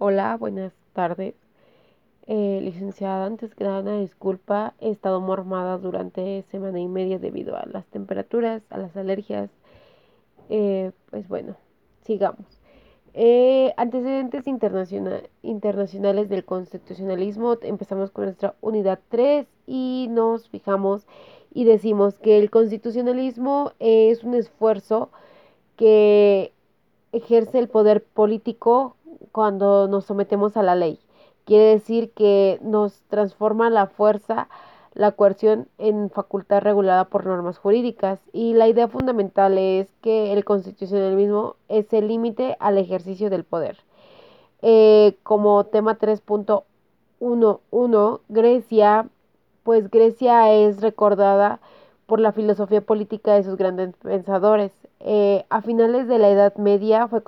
Hola, buenas tardes. Eh, licenciada, antes que nada, una disculpa, he estado mormada durante semana y media debido a las temperaturas, a las alergias. Eh, pues bueno, sigamos. Eh, antecedentes internacional, internacionales del constitucionalismo. Empezamos con nuestra unidad 3 y nos fijamos y decimos que el constitucionalismo es un esfuerzo que ejerce el poder político cuando nos sometemos a la ley. Quiere decir que nos transforma la fuerza, la coerción en facultad regulada por normas jurídicas y la idea fundamental es que el constitucionalismo es el límite al ejercicio del poder. Eh, como tema 3.11, Grecia, pues Grecia es recordada por la filosofía política de sus grandes pensadores. Eh, a finales de la Edad Media fue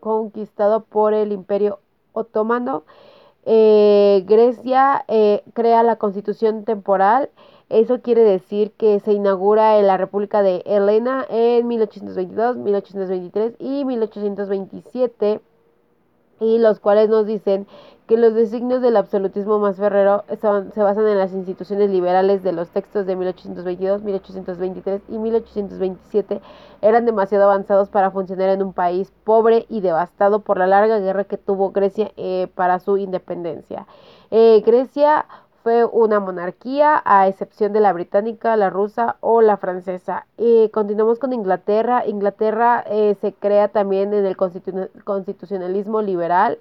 conquistado por el Imperio Otomano. Eh, Grecia eh, crea la constitución temporal. Eso quiere decir que se inaugura en la República de Helena en 1822, 1823 y 1827 y los cuales nos dicen que los designios del absolutismo más ferrero se basan en las instituciones liberales de los textos de 1822, 1823 y 1827 eran demasiado avanzados para funcionar en un país pobre y devastado por la larga guerra que tuvo Grecia eh, para su independencia. Eh, Grecia fue una monarquía, a excepción de la británica, la rusa o la francesa. Y continuamos con Inglaterra. Inglaterra eh, se crea también en el constitucionalismo liberal.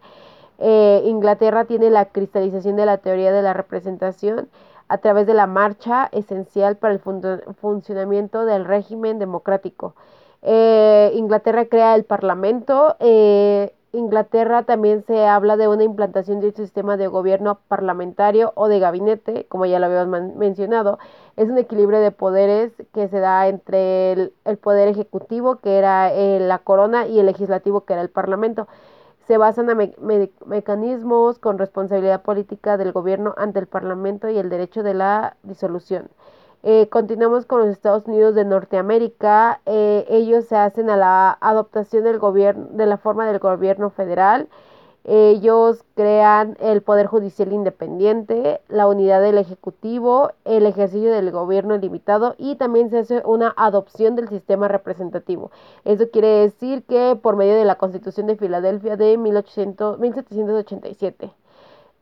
Eh, Inglaterra tiene la cristalización de la teoría de la representación a través de la marcha esencial para el funcionamiento del régimen democrático. Eh, Inglaterra crea el Parlamento. Inglaterra también se habla de una implantación de un sistema de gobierno parlamentario o de gabinete, como ya lo habíamos mencionado. Es un equilibrio de poderes que se da entre el, poder ejecutivo, que era eh, la corona, y el legislativo, que era el parlamento. Se basan en mecanismos con responsabilidad política del gobierno ante el parlamento y el derecho de la disolución. Eh, continuamos con los Estados Unidos de Norteamérica. Eh, ellos se hacen a la adoptación del gobierno, de la forma del gobierno federal. Ellos crean el Poder Judicial Independiente, la unidad del Ejecutivo, el ejercicio del gobierno ilimitado y también se hace una adopción del sistema representativo. Eso quiere decir que por medio de la Constitución de Filadelfia de 1800, 1787.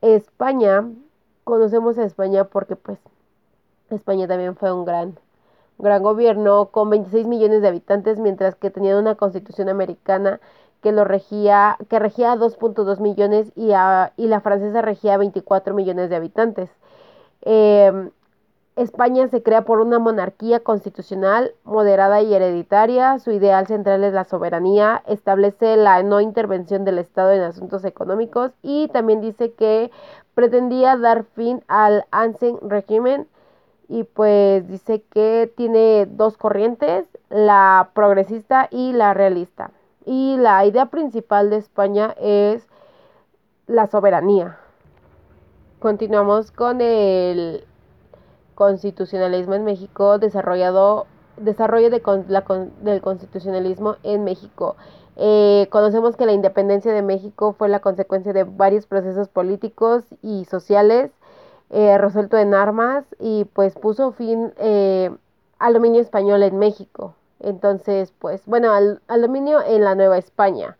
España, conocemos a España porque pues España también fue un gran, gran gobierno con 26 millones de habitantes, mientras que tenía una constitución americana que lo regía, que regía a 2.2 millones y, y la francesa regía a 24 millones de habitantes. Em, España se crea por una monarquía constitucional moderada y hereditaria. Su ideal central es la soberanía, establece la no intervención del Estado en asuntos económicos y también dice que pretendía dar fin al Ancien régimen y pues dice que tiene dos corrientes, la progresista y la realista. Y la idea principal de España es la soberanía. Continuamos con el constitucionalismo en México, desarrollado, desarrollo de la, del constitucionalismo en México. Eh, conocemos que la independencia de México fue la consecuencia de varios procesos políticos y sociales eh, resuelto en armas y pues puso fin eh, al dominio español en México. Entonces, pues bueno, al, dominio en la Nueva España.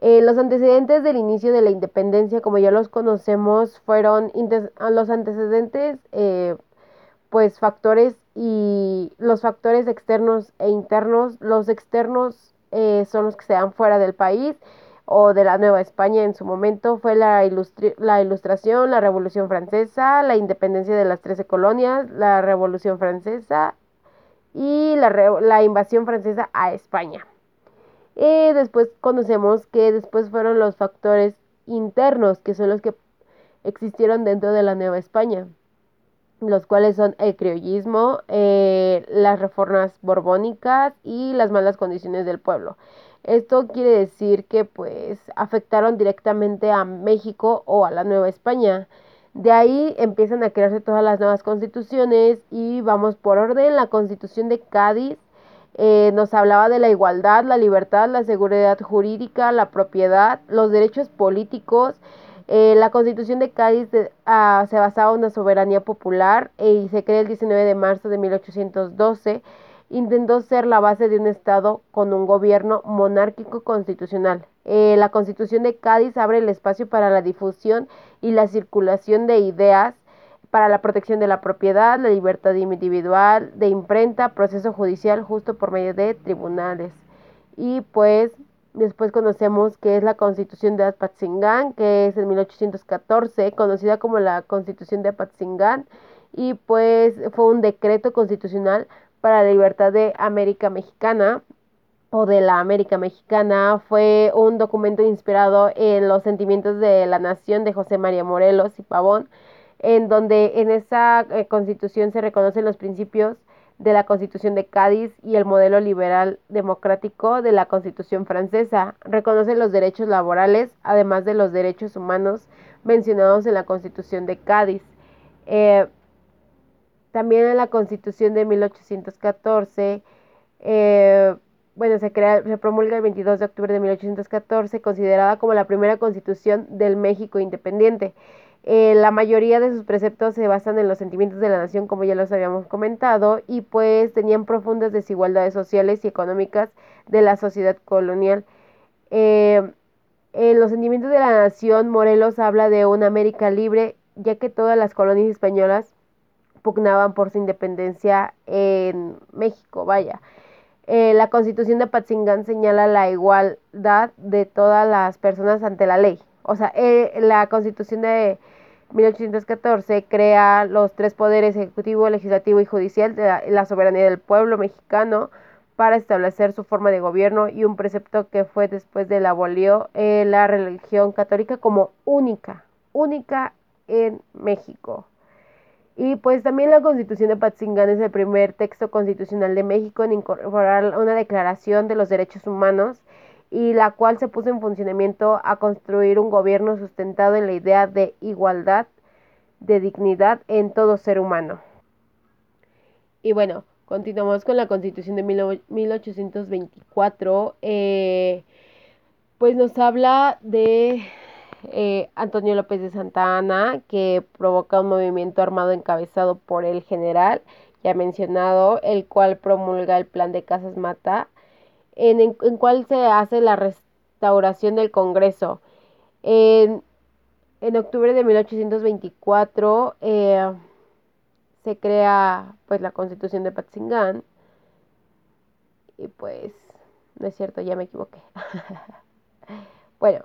Eh, los antecedentes del inicio de la independencia, como ya los conocemos, fueron los antecedentes, pues factores y los factores externos e internos. Los externos son los que se dan fuera del país o de la Nueva España en su momento fue la, la Ilustración, la Revolución Francesa, la independencia de las trece colonias, la Revolución Francesa y la, invasión francesa a España. Y después conocemos que después fueron los factores internos, que son los que existieron dentro de la Nueva España, los cuales son el criollismo, eh, las reformas borbónicas y las malas condiciones del pueblo. Esto quiere decir que pues afectaron directamente a México o a la Nueva España. De ahí empiezan a crearse todas las nuevas constituciones y vamos por orden. La constitución de Cádiz Eh, nos hablaba de la igualdad, la libertad, la seguridad jurídica, la propiedad, los derechos políticos. Eh, la constitución de Cádiz ah, se basaba en una soberanía popular y se crea el 19 de marzo de 1812 intentó ser la base de un Estado con un gobierno monárquico constitucional. Eh, la Constitución de Cádiz abre el espacio para la difusión y la circulación de ideas para la protección de la propiedad, la libertad individual, de imprenta, proceso judicial justo por medio de tribunales. Y pues después conocemos que es la Constitución de Apatzingán, que es en 1814, conocida como la Constitución de Apatzingán, y pues fue un decreto constitucional para la libertad de América Mexicana o de la América Mexicana fue un documento inspirado en los sentimientos de la nación de José María Morelos y Pavón, en donde en esa eh, constitución se reconocen los principios de la Constitución de Cádiz y el modelo liberal democrático de la Constitución francesa. Reconoce los derechos laborales, además de los derechos humanos mencionados en la Constitución de Cádiz. Eh, también en la Constitución de 1814, eh, bueno, se, crea, se promulga el 22 de octubre de 1814, considerada como la primera constitución del México independiente. Eh, la mayoría de sus preceptos se basan en los sentimientos de la nación, como ya los habíamos comentado, y pues tenían profundas desigualdades sociales y económicas de la sociedad colonial. Eh, en los sentimientos de la nación, Morelos habla de una América libre, ya que todas las colonias españolas pugnaban por su independencia en México, vaya. Eh, la constitución de Patzingán señala la igualdad de todas las personas ante la ley. O sea, eh, la constitución de 1814 crea los tres poderes ejecutivo, legislativo y judicial de la, soberanía del pueblo mexicano para establecer su forma de gobierno y un precepto que fue después de la abolió eh, la religión católica como única, única en México. Y pues también la Constitución de Patzingán es el primer texto constitucional de México en incorporar una declaración de los derechos humanos y la cual se puso en funcionamiento a construir un gobierno sustentado en la idea de igualdad, de dignidad en todo ser humano. Y bueno, continuamos con la Constitución de 1824. Eh, pues nos habla de eh, Antonio López de Santa Ana, que provoca un movimiento armado encabezado por el general, ya mencionado, el cual promulga el plan de Casas Mata, en, el cual se hace la restauración del Congreso. En, octubre de 1824 eh, se crea pues la Constitución de Patzingán y pues no es cierto, ya me equivoqué. bueno,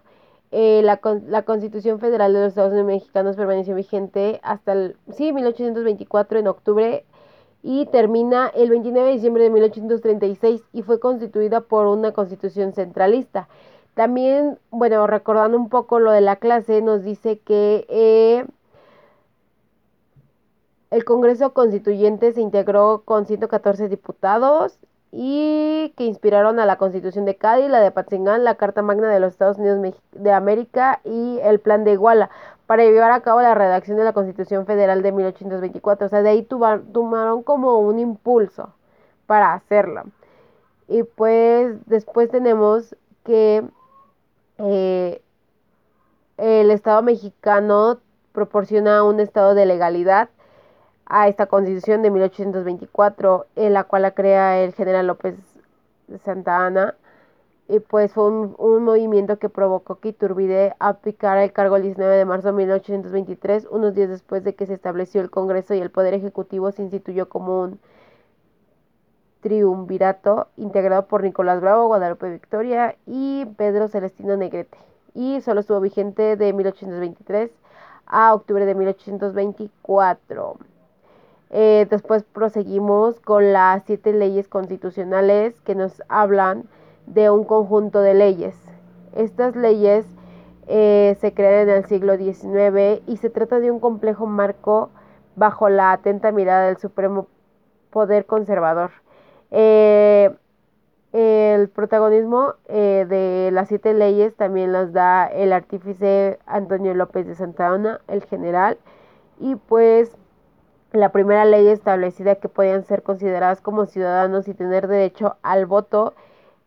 eh, la, la, Constitución Federal de los Estados Unidos Mexicanos permaneció vigente hasta el, sí, 1824 en octubre y termina el 29 de diciembre de 1836 y fue constituida por una constitución centralista. También, bueno, recordando un poco lo de la clase, nos dice que eh, el Congreso Constituyente se integró con 114 diputados y que inspiraron a la Constitución de Cádiz, la de Patzingán, la Carta Magna de los Estados Unidos de América y el Plan de Iguala para llevar a cabo la redacción de la Constitución Federal de 1824. O sea, de ahí tomaron como un impulso para hacerla. Y pues después tenemos que eh, el Estado mexicano proporciona un estado de legalidad a esta constitución de 1824, en la cual la crea el general López de Santa Ana. Y pues fue un, movimiento que provocó que Iturbide aplicara el cargo el 19 de marzo de 1823, unos días después de que se estableció el Congreso y el Poder Ejecutivo se instituyó como un triunvirato integrado por Nicolás Bravo, Guadalupe Victoria y Pedro Celestino Negrete. Y solo estuvo vigente de 1823 a octubre de 1824. Eh, después proseguimos con las siete leyes constitucionales que nos hablan de un conjunto de leyes. Estas leyes eh, se crean en el siglo XIX y se trata de un complejo marco bajo la atenta mirada del Supremo Poder Conservador. Eh, el protagonismo de las siete leyes también las da el artífice Antonio López de Santa Ana, el general, y pues La primera ley establecida que podían ser consideradas como ciudadanos y tener derecho al voto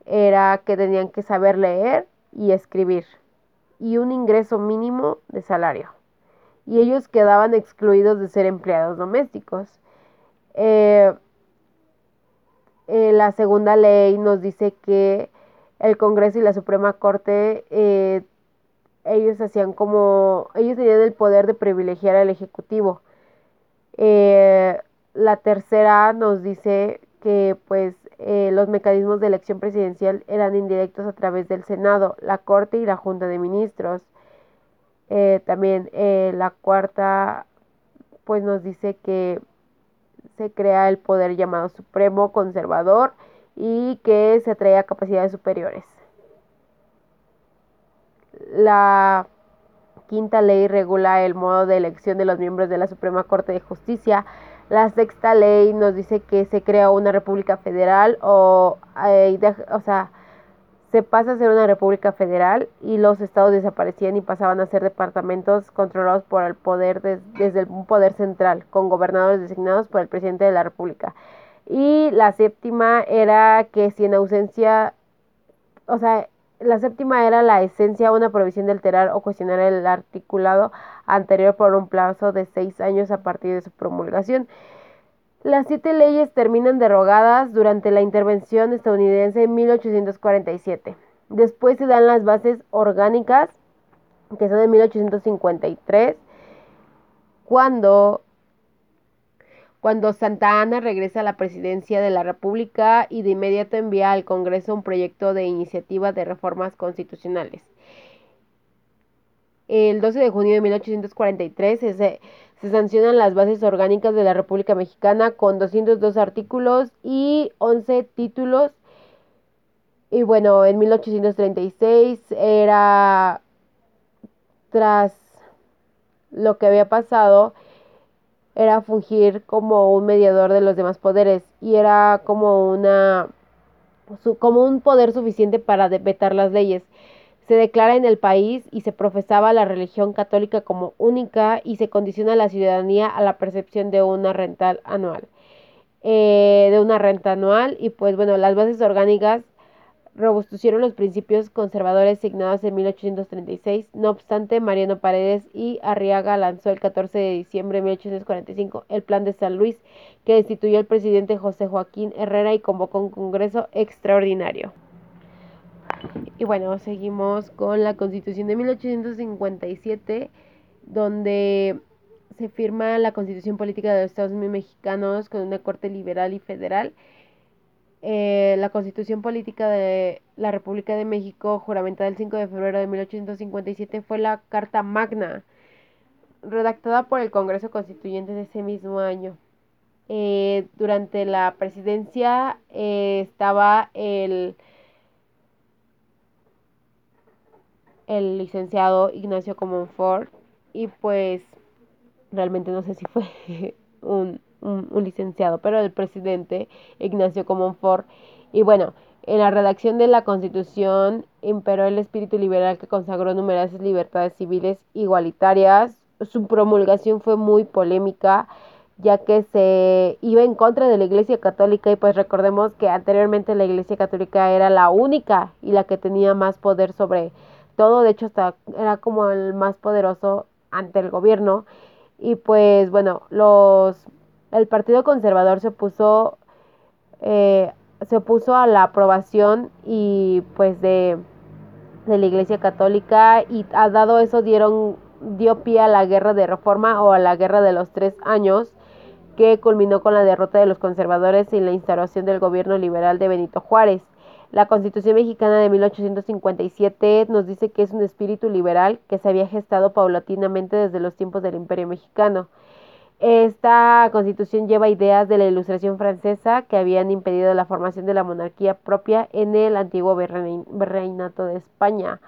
era que tenían que saber leer y escribir y un ingreso mínimo de salario. Y ellos quedaban excluidos de ser empleados domésticos. Eh, eh, la segunda ley nos dice que el Congreso y la Suprema Corte, eh, ellos hacían como, ellos tenían el poder de privilegiar al Ejecutivo. La tercera nos dice que pues eh, los mecanismos de elección presidencial eran indirectos a través del Senado, la Corte y la Junta de Ministros. Eh, también eh, la cuarta pues nos dice que se crea el poder llamado supremo conservador y que se atrae a capacidades superiores. La quinta ley regula el modo de elección de los miembros de la Suprema Corte de Justicia, la sexta ley nos dice que se crea una república federal o, eh, o sea, se pasa a ser una república federal y los estados desaparecían y pasaban a ser departamentos controlados por el poder desde un poder central, con gobernadores designados por el presidente de la república. Y la séptima era que si en ausencia, o sea, la séptima era la esencia, una provisión de alterar o cuestionar el articulado anterior por un plazo de seis años a partir de su promulgación. Las siete leyes terminan derogadas durante la intervención estadounidense en 1847. Después se dan las bases orgánicas, que son de 1853, cuando cuando Santa Ana regresa a la presidencia de la República y de inmediato envía al Congreso un proyecto de iniciativa de reformas constitucionales. El 12 de junio de 1843 se, se sancionan las bases orgánicas de la República Mexicana con 202 artículos y 11 títulos. Y bueno, en 1836 era tras lo que había pasado, era fungir como un mediador de los demás poderes y era como una como un poder suficiente para vetar las leyes. Se declara en el país y se profesaba la religión católica como única y se condiciona la ciudadanía a la percepción de una renta anual. Eh, de una renta anual y pues bueno, las bases orgánicas robustecieron los principios conservadores signados en 1836. No obstante, Mariano Paredes y Arriaga lanzó el 14 de diciembre de 1845 el Plan de San Luis, que destituyó al presidente José Joaquín Herrera y convocó un congreso extraordinario. Y bueno, seguimos con la Constitución de 1857, donde se firma la Constitución Política de los Estados Unidos Mexicanos con una corte liberal y federal eh, la Constitución Política de la República de México, juramentada el 5 de febrero de 1857, fue la Carta Magna, redactada por el Congreso Constituyente de ese mismo año. Eh, durante la presidencia eh, estaba el, el licenciado Ignacio Comonfort y pues realmente no sé si fue un licenciado, pero el presidente Ignacio Comonfort. Y bueno, en la redacción de la Constitución imperó el espíritu liberal que consagró numerosas libertades civiles igualitarias. Su promulgación fue muy polémica ya que se iba en contra de la Iglesia Católica y pues recordemos que anteriormente la Iglesia Católica era la única y la que tenía más poder sobre todo, de hecho hasta era como el más poderoso ante el gobierno y pues bueno, los el Partido Conservador se opuso, eh, se opuso a la aprobación y pues de, de la Iglesia Católica y dado eso dieron dio pie a la guerra de reforma o a la guerra de los tres años que culminó con la derrota de los conservadores y la instauración del gobierno liberal de Benito Juárez. La Constitución mexicana de 1857 nos dice que es un espíritu liberal que se había gestado paulatinamente desde los tiempos del Imperio mexicano. Esta constitución lleva ideas de la Ilustración francesa que habían impedido la formación de la monarquía propia en el antiguo virreinato de España.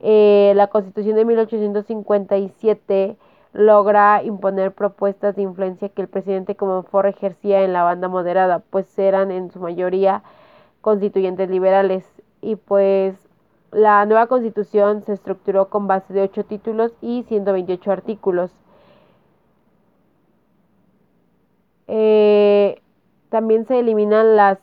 Eh, la constitución de 1857 logra imponer propuestas de influencia que el presidente Comonfort ejercía en la banda moderada, pues eran en su mayoría constituyentes liberales. Y pues la nueva constitución se estructuró con base de ocho títulos y 128 artículos. Eh, también se eliminan las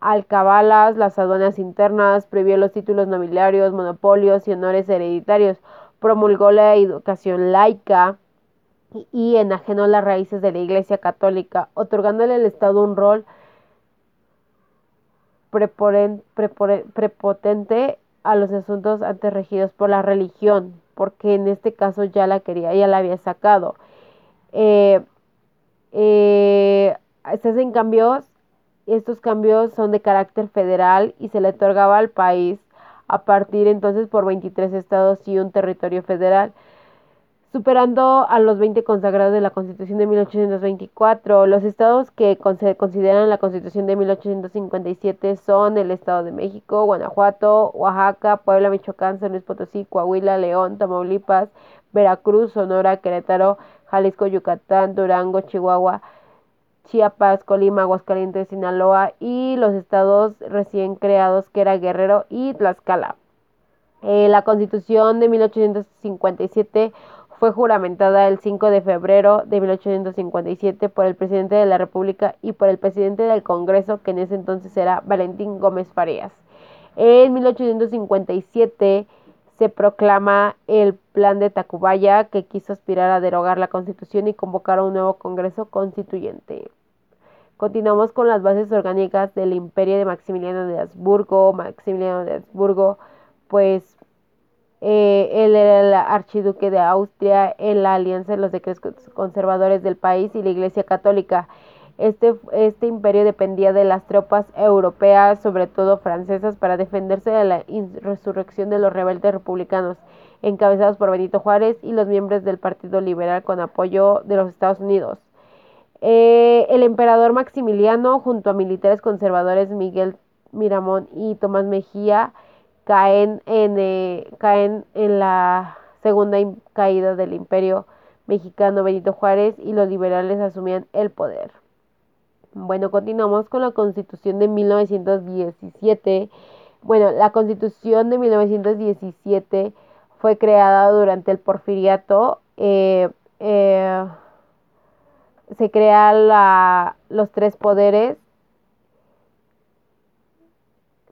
alcabalas, las aduanas internas, prohibió los títulos nobiliarios, monopolios y honores hereditarios, promulgó la educación laica y enajenó las raíces de la Iglesia Católica, otorgándole al Estado un rol prepotente a los asuntos antes regidos por la religión, porque en este caso ya la quería, ya la había sacado. Eh, eh, se hacen cambios estos cambios son de carácter federal y se le otorgaba al país a partir entonces por 23 estados y un territorio federal, superando a los 20 consagrados de la Constitución de 1824. Los estados que consideran la Constitución de 1857 son el Estado de México, Guanajuato, Oaxaca, Puebla, Michoacán, San Luis Potosí, Coahuila, León, Tamaulipas, Veracruz, Sonora, Querétaro, Jalisco, Yucatán, Durango, Chihuahua, Chiapas, Colima, Aguascalientes, Sinaloa y los estados recién creados que era Guerrero y Tlaxcala. Eh, la constitución de 1857 fue juramentada el 5 de febrero de 1857 por el presidente de la República y por el presidente del Congreso, que en ese entonces era Valentín Gómez Farías. En 1857 se proclama el plan de Tacubaya que quiso aspirar a derogar la constitución y convocar un nuevo Congreso constituyente. Continuamos con las bases orgánicas del imperio de Maximiliano de Habsburgo. Maximiliano de Habsburgo, pues eh, él era el archiduque de Austria en la alianza de los decretos conservadores del país y la Iglesia Católica. Este, este imperio dependía de las tropas europeas, sobre todo francesas, para defenderse de la resurrección de los rebeldes republicanos, encabezados por Benito Juárez y los miembros del Partido Liberal con apoyo de los Estados Unidos. Eh, el emperador Maximiliano, junto a militares conservadores Miguel Miramón y Tomás Mejía, caen en, eh, caen en la segunda caída del imperio mexicano Benito Juárez y los liberales asumían el poder. Bueno, continuamos con la constitución de 1917. Bueno, la constitución de 1917 fue creada durante el porfiriato. Eh, se crean los tres poderes.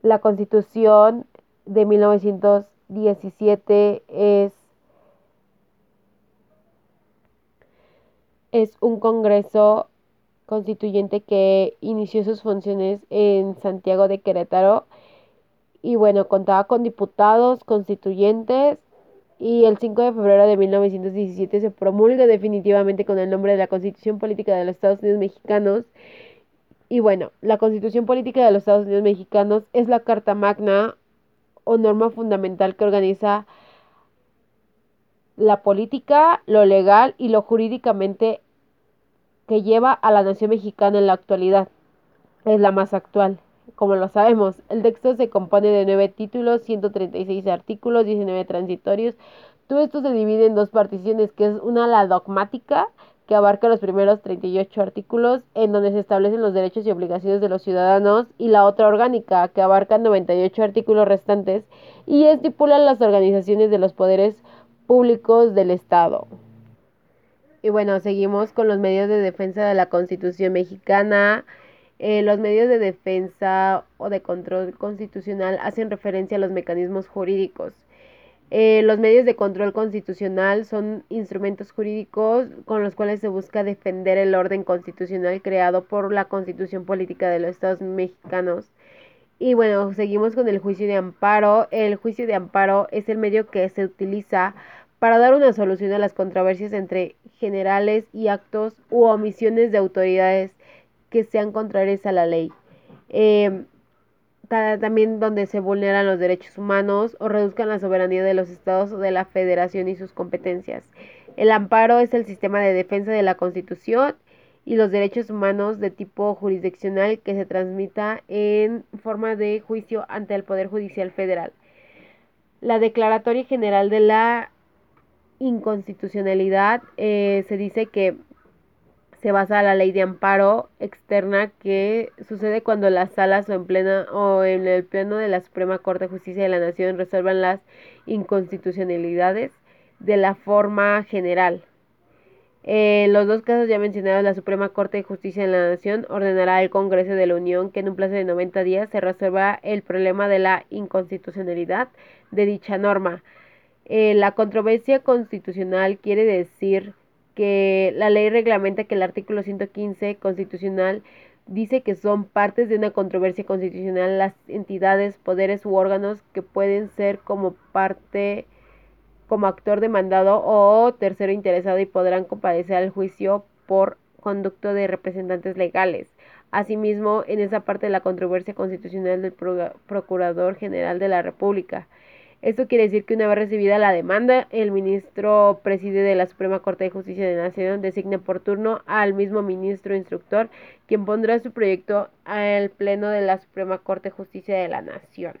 La constitución de 1917 es, es un congreso constituyente que inició sus funciones en Santiago de Querétaro y bueno, contaba con diputados constituyentes y el 5 de febrero de 1917 se promulga definitivamente con el nombre de la Constitución Política de los Estados Unidos Mexicanos. Y bueno, la Constitución Política de los Estados Unidos Mexicanos es la Carta Magna o norma fundamental que organiza la política, lo legal y lo jurídicamente que lleva a la nación mexicana en la actualidad. Es la más actual. Como lo sabemos, el texto se compone de nueve títulos, 136 artículos, 19 transitorios. Todo esto se divide en dos particiones, que es una la dogmática, que abarca los primeros 38 artículos, en donde se establecen los derechos y obligaciones de los ciudadanos, y la otra orgánica, que abarca 98 artículos restantes y estipula las organizaciones de los poderes públicos del Estado. Y bueno, seguimos con los medios de defensa de la Constitución mexicana. Eh, los medios de defensa o de control constitucional hacen referencia a los mecanismos jurídicos. Eh, los medios de control constitucional son instrumentos jurídicos con los cuales se busca defender el orden constitucional creado por la Constitución Política de los Estados Mexicanos. Y bueno, seguimos con el juicio de amparo. El juicio de amparo es el medio que se utiliza para dar una solución a las controversias entre generales y actos u omisiones de autoridades que sean contrarias a la ley. Eh, también donde se vulneran los derechos humanos o reduzcan la soberanía de los estados o de la federación y sus competencias. El amparo es el sistema de defensa de la Constitución y los derechos humanos de tipo jurisdiccional que se transmita en forma de juicio ante el Poder Judicial Federal. La Declaratoria General de la Inconstitucionalidad eh, se dice que se basa en la ley de amparo externa que sucede cuando las salas o en plena o en el pleno de la Suprema Corte de Justicia de la Nación resuelvan las inconstitucionalidades de la forma general. En los dos casos ya mencionados, la Suprema Corte de Justicia de la Nación ordenará al Congreso de la Unión que en un plazo de 90 días se resuelva el problema de la inconstitucionalidad de dicha norma. Eh, la controversia constitucional quiere decir que la ley reglamenta que el artículo 115 constitucional dice que son partes de una controversia constitucional las entidades, poderes u órganos que pueden ser como parte como actor demandado o tercero interesado y podrán comparecer al juicio por conducto de representantes legales. Asimismo, en esa parte de la controversia constitucional del Procurador General de la República. Esto quiere decir que una vez recibida la demanda, el ministro preside de la Suprema Corte de Justicia de la Nación designa por turno al mismo ministro instructor, quien pondrá su proyecto al Pleno de la Suprema Corte de Justicia de la Nación.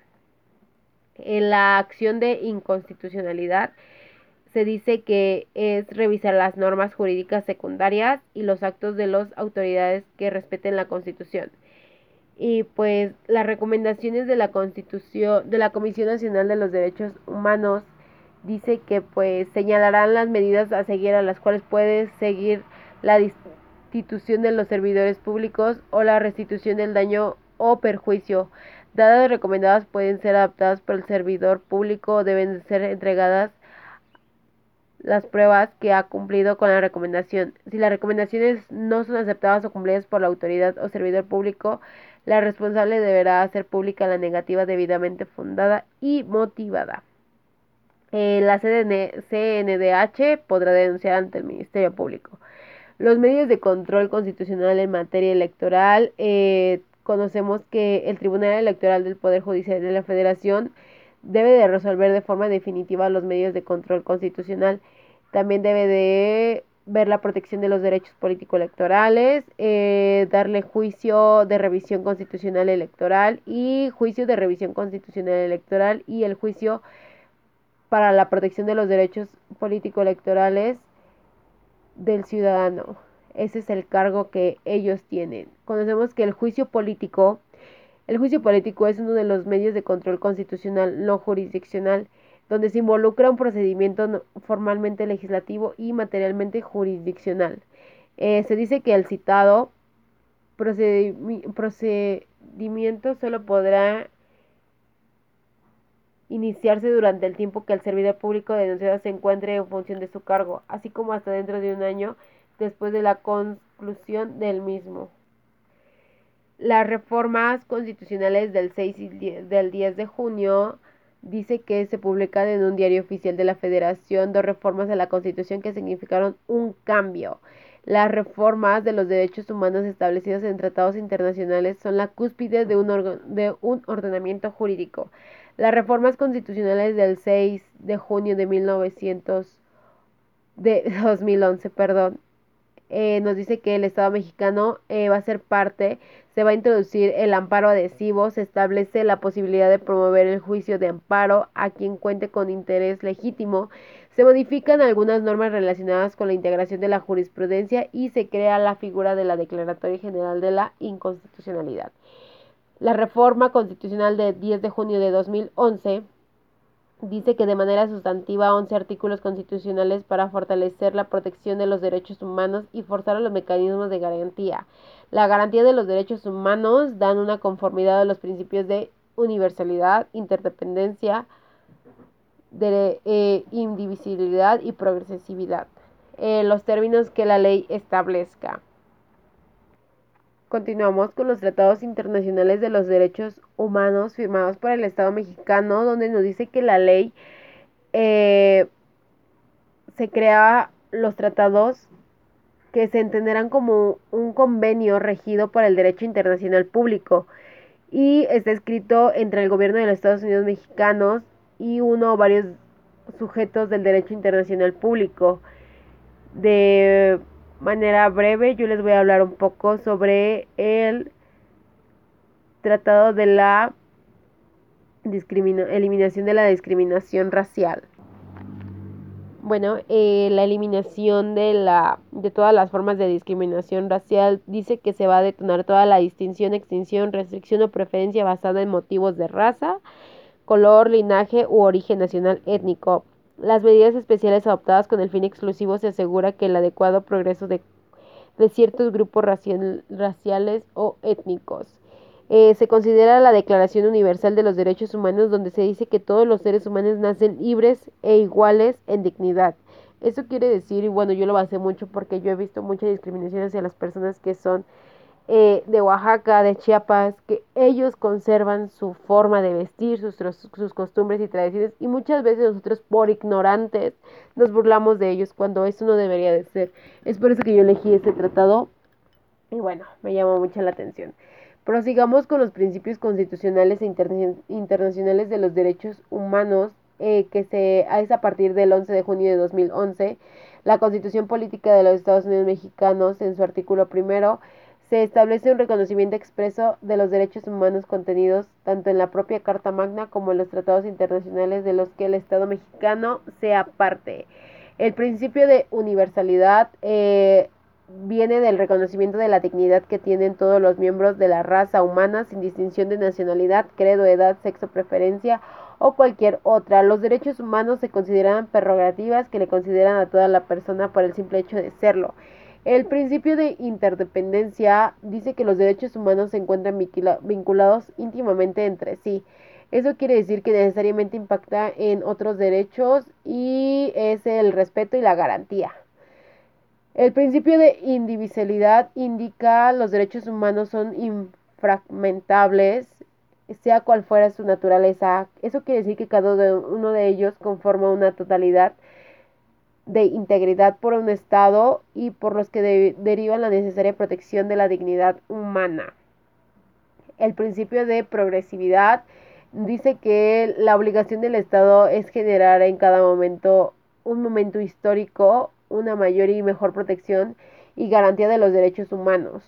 En la acción de inconstitucionalidad se dice que es revisar las normas jurídicas secundarias y los actos de las autoridades que respeten la Constitución. Y pues las recomendaciones de la Constitución de la Comisión Nacional de los Derechos Humanos dice que pues señalarán las medidas a seguir a las cuales puede seguir la destitución de los servidores públicos o la restitución del daño o perjuicio Dadas recomendadas pueden ser adaptadas por el servidor público o deben ser entregadas las pruebas que ha cumplido con la recomendación. Si las recomendaciones no son aceptadas o cumplidas por la autoridad o servidor público, la responsable deberá hacer pública la negativa debidamente fundada y motivada. Eh, la CNDH podrá denunciar ante el Ministerio Público. Los medios de control constitucional en materia electoral eh, conocemos que el Tribunal Electoral del Poder Judicial de la Federación debe de resolver de forma definitiva los medios de control constitucional. También debe de ver la protección de los derechos político-electorales, eh, darle juicio de revisión constitucional electoral y juicio de revisión constitucional electoral y el juicio para la protección de los derechos político-electorales del ciudadano. Ese es el cargo que ellos tienen. Conocemos que el juicio político, el juicio político es uno de los medios de control constitucional no jurisdiccional, donde se involucra un procedimiento formalmente legislativo y materialmente jurisdiccional. Eh, se dice que el citado procedimiento solo podrá iniciarse durante el tiempo que el servidor público denunciado se encuentre en función de su cargo, así como hasta dentro de un año después de la conclusión del mismo. Las reformas constitucionales del 6 y del 10 de junio dice que se publican en un diario oficial de la Federación dos reformas a la Constitución que significaron un cambio. Las reformas de los derechos humanos establecidos en tratados internacionales son la cúspide de un, de un ordenamiento jurídico. Las reformas constitucionales del 6 de junio de 1900 de 2011, perdón, eh, nos dice que el Estado mexicano eh, va a ser parte, se va a introducir el amparo adhesivo, se establece la posibilidad de promover el juicio de amparo a quien cuente con interés legítimo, se modifican algunas normas relacionadas con la integración de la jurisprudencia y se crea la figura de la Declaratoria General de la Inconstitucionalidad. La reforma constitucional de 10 de junio de 2011 dice que de manera sustantiva 11 artículos constitucionales para fortalecer la protección de los derechos humanos y forzar los mecanismos de garantía. La garantía de los derechos humanos dan una conformidad a los principios de universalidad, interdependencia, de eh, indivisibilidad y progresividad, en los términos que la ley establezca. Continuamos con los tratados internacionales de los derechos humanos firmados por el Estado mexicano, donde nos dice que la ley eh, se crea los tratados que se entenderán como un convenio regido por el derecho internacional público. Y está escrito entre el gobierno de los Estados Unidos mexicanos y uno o varios sujetos del derecho internacional público. De manera breve yo les voy a hablar un poco sobre el tratado de la eliminación de la discriminación racial. Bueno, eh, la eliminación de, la, de todas las formas de discriminación racial dice que se va a detonar toda la distinción, extinción, restricción o preferencia basada en motivos de raza, color, linaje u origen nacional étnico, las medidas especiales adoptadas con el fin exclusivo se asegura que el adecuado progreso de, ciertos grupos racial, raciales o étnicos. Eh, se considera la Declaración Universal de los Derechos Humanos donde se dice que todos los seres humanos nacen libres e iguales en dignidad. Eso quiere decir, y bueno, yo lo basé mucho porque yo he visto mucha discriminación hacia las personas que son eh, de Oaxaca, de Chiapas, que ellos conservan su forma de vestir, sus, costumbres y tradiciones, y muchas veces nosotros por ignorantes nos burlamos de ellos cuando eso no debería de ser. Es por eso que yo elegí este tratado y bueno, me llamó mucho la atención. Prosigamos con los principios constitucionales e internacionales de los derechos humanos eh, que se es a partir del 11 de junio de 2011. La Constitución Política de los Estados Unidos Mexicanos, en su artículo primero, se establece un reconocimiento expreso de los derechos humanos contenidos tanto en la propia Carta Magna como en los tratados internacionales de los que el Estado mexicano sea parte. El principio de universalidad eh, viene del reconocimiento de la dignidad que tienen todos los miembros de la raza humana sin distinción de nacionalidad, credo, edad, sexo, preferencia o cualquier otra. Los derechos humanos se consideran prerrogativas que le consideran a toda la persona por el simple hecho de serlo. El principio de interdependencia dice que los derechos humanos se encuentran vinculados íntimamente entre sí. Eso quiere decir que necesariamente impacta en otros derechos y es el respeto y la garantía. El principio de indivisibilidad indica los derechos humanos son infragmentables, sea cual fuera su naturaleza. Eso quiere decir que cada uno de ellos conforma una totalidad de integridad por un Estado y por los que derivan la necesaria protección de la dignidad humana. El principio de progresividad dice que la obligación del Estado es generar en cada momento un momento histórico, una mayor y mejor protección y garantía de los derechos humanos.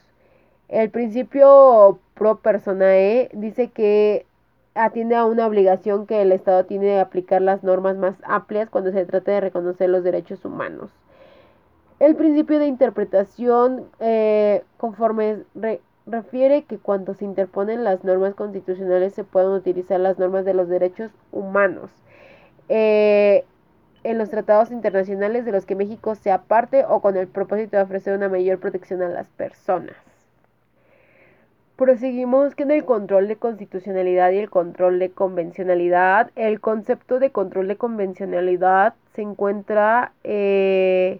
El principio pro personae dice que atiende a una obligación que el Estado tiene de aplicar las normas más amplias cuando se trata de reconocer los derechos humanos. El principio de interpretación eh, conforme refiere que cuando se interponen las normas constitucionales se pueden utilizar las normas de los derechos humanos. Eh, en los tratados internacionales de los que México sea parte o con el propósito de ofrecer una mayor protección a las personas. Proseguimos con el control de constitucionalidad y el control de convencionalidad. El concepto de control de convencionalidad se encuentra eh,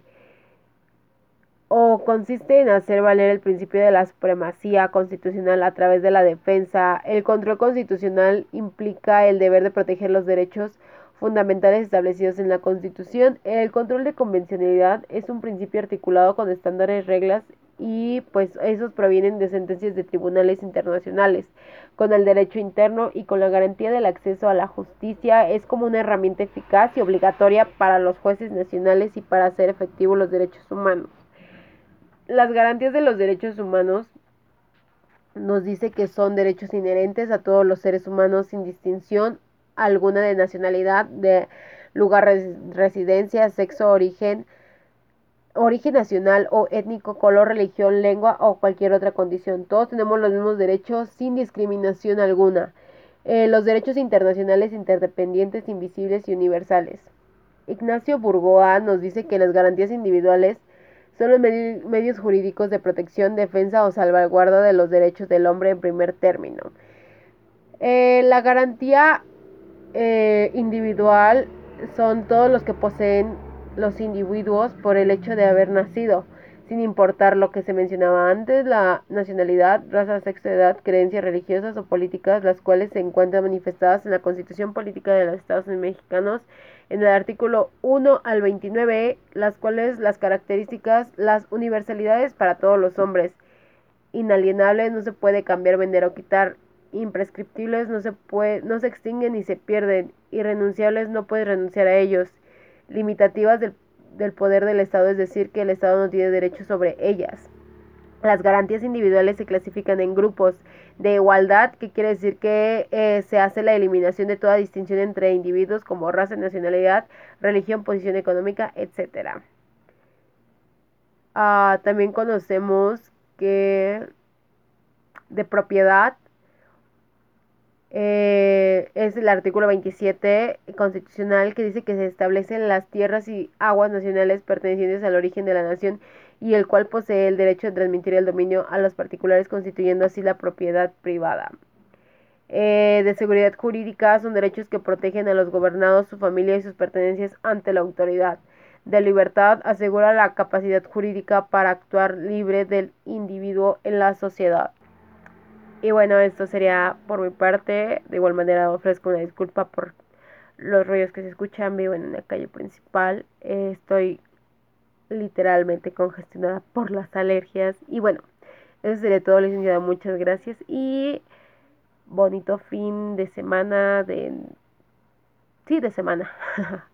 o consiste en hacer valer el principio de la supremacía constitucional a través de la defensa. El control constitucional implica el deber de proteger los derechos fundamentales establecidos en la Constitución. El control de convencionalidad es un principio articulado con estándares, reglas y pues esos provienen de sentencias de tribunales internacionales. Con el derecho interno y con la garantía del acceso a la justicia es como una herramienta eficaz y obligatoria para los jueces nacionales y para hacer efectivos los derechos humanos. Las garantías de los derechos humanos nos dice que son derechos inherentes a todos los seres humanos sin distinción alguna de nacionalidad, de lugar, residencia, sexo, origen, origen nacional o étnico, color, religión, lengua o cualquier otra condición. Todos tenemos los mismos derechos sin discriminación alguna. Eh, los derechos internacionales interdependientes, invisibles y universales. Ignacio Burgoa nos dice que las garantías individuales son los medios jurídicos de protección, defensa o salvaguarda de los derechos del hombre en primer término. Eh, la garantía eh, individual son todos los que poseen los individuos por el hecho de haber nacido, sin importar lo que se mencionaba antes, la nacionalidad, raza, sexo, edad, creencias religiosas o políticas, las cuales se encuentran manifestadas en la Constitución Política de los Estados Unidos Mexicanos, en el artículo 1 al 29, las cuales las características, las universalidades para todos los hombres, inalienables, no se puede cambiar, vender o quitar, imprescriptibles no se puede, no se extinguen ni se pierden, irrenunciables no puedes renunciar a ellos, limitativas del, poder del Estado, es decir, que el Estado no tiene derecho sobre ellas. Las garantías individuales se clasifican en grupos de igualdad, que quiere decir que eh, se hace la eliminación de toda distinción entre individuos como raza, nacionalidad, religión, posición económica, etc. Ah, también conocemos que de propiedad Eh, es el artículo 27 constitucional que dice que se establecen las tierras y aguas nacionales pertenecientes al origen de la nación y el cual posee el derecho de transmitir el dominio a los particulares constituyendo así la propiedad privada. Eh, de seguridad jurídica son derechos que protegen a los gobernados, su familia y sus pertenencias ante la autoridad. De libertad asegura la capacidad jurídica para actuar libre del individuo en la sociedad. Y bueno, esto sería por mi parte. De igual manera ofrezco una disculpa por los ruidos que se escuchan. Vivo en una calle principal. estoy literalmente congestionada por las alergias. Y bueno, eso sería todo, licenciada. Muchas gracias. Y bonito fin de semana. De... Sí, de semana.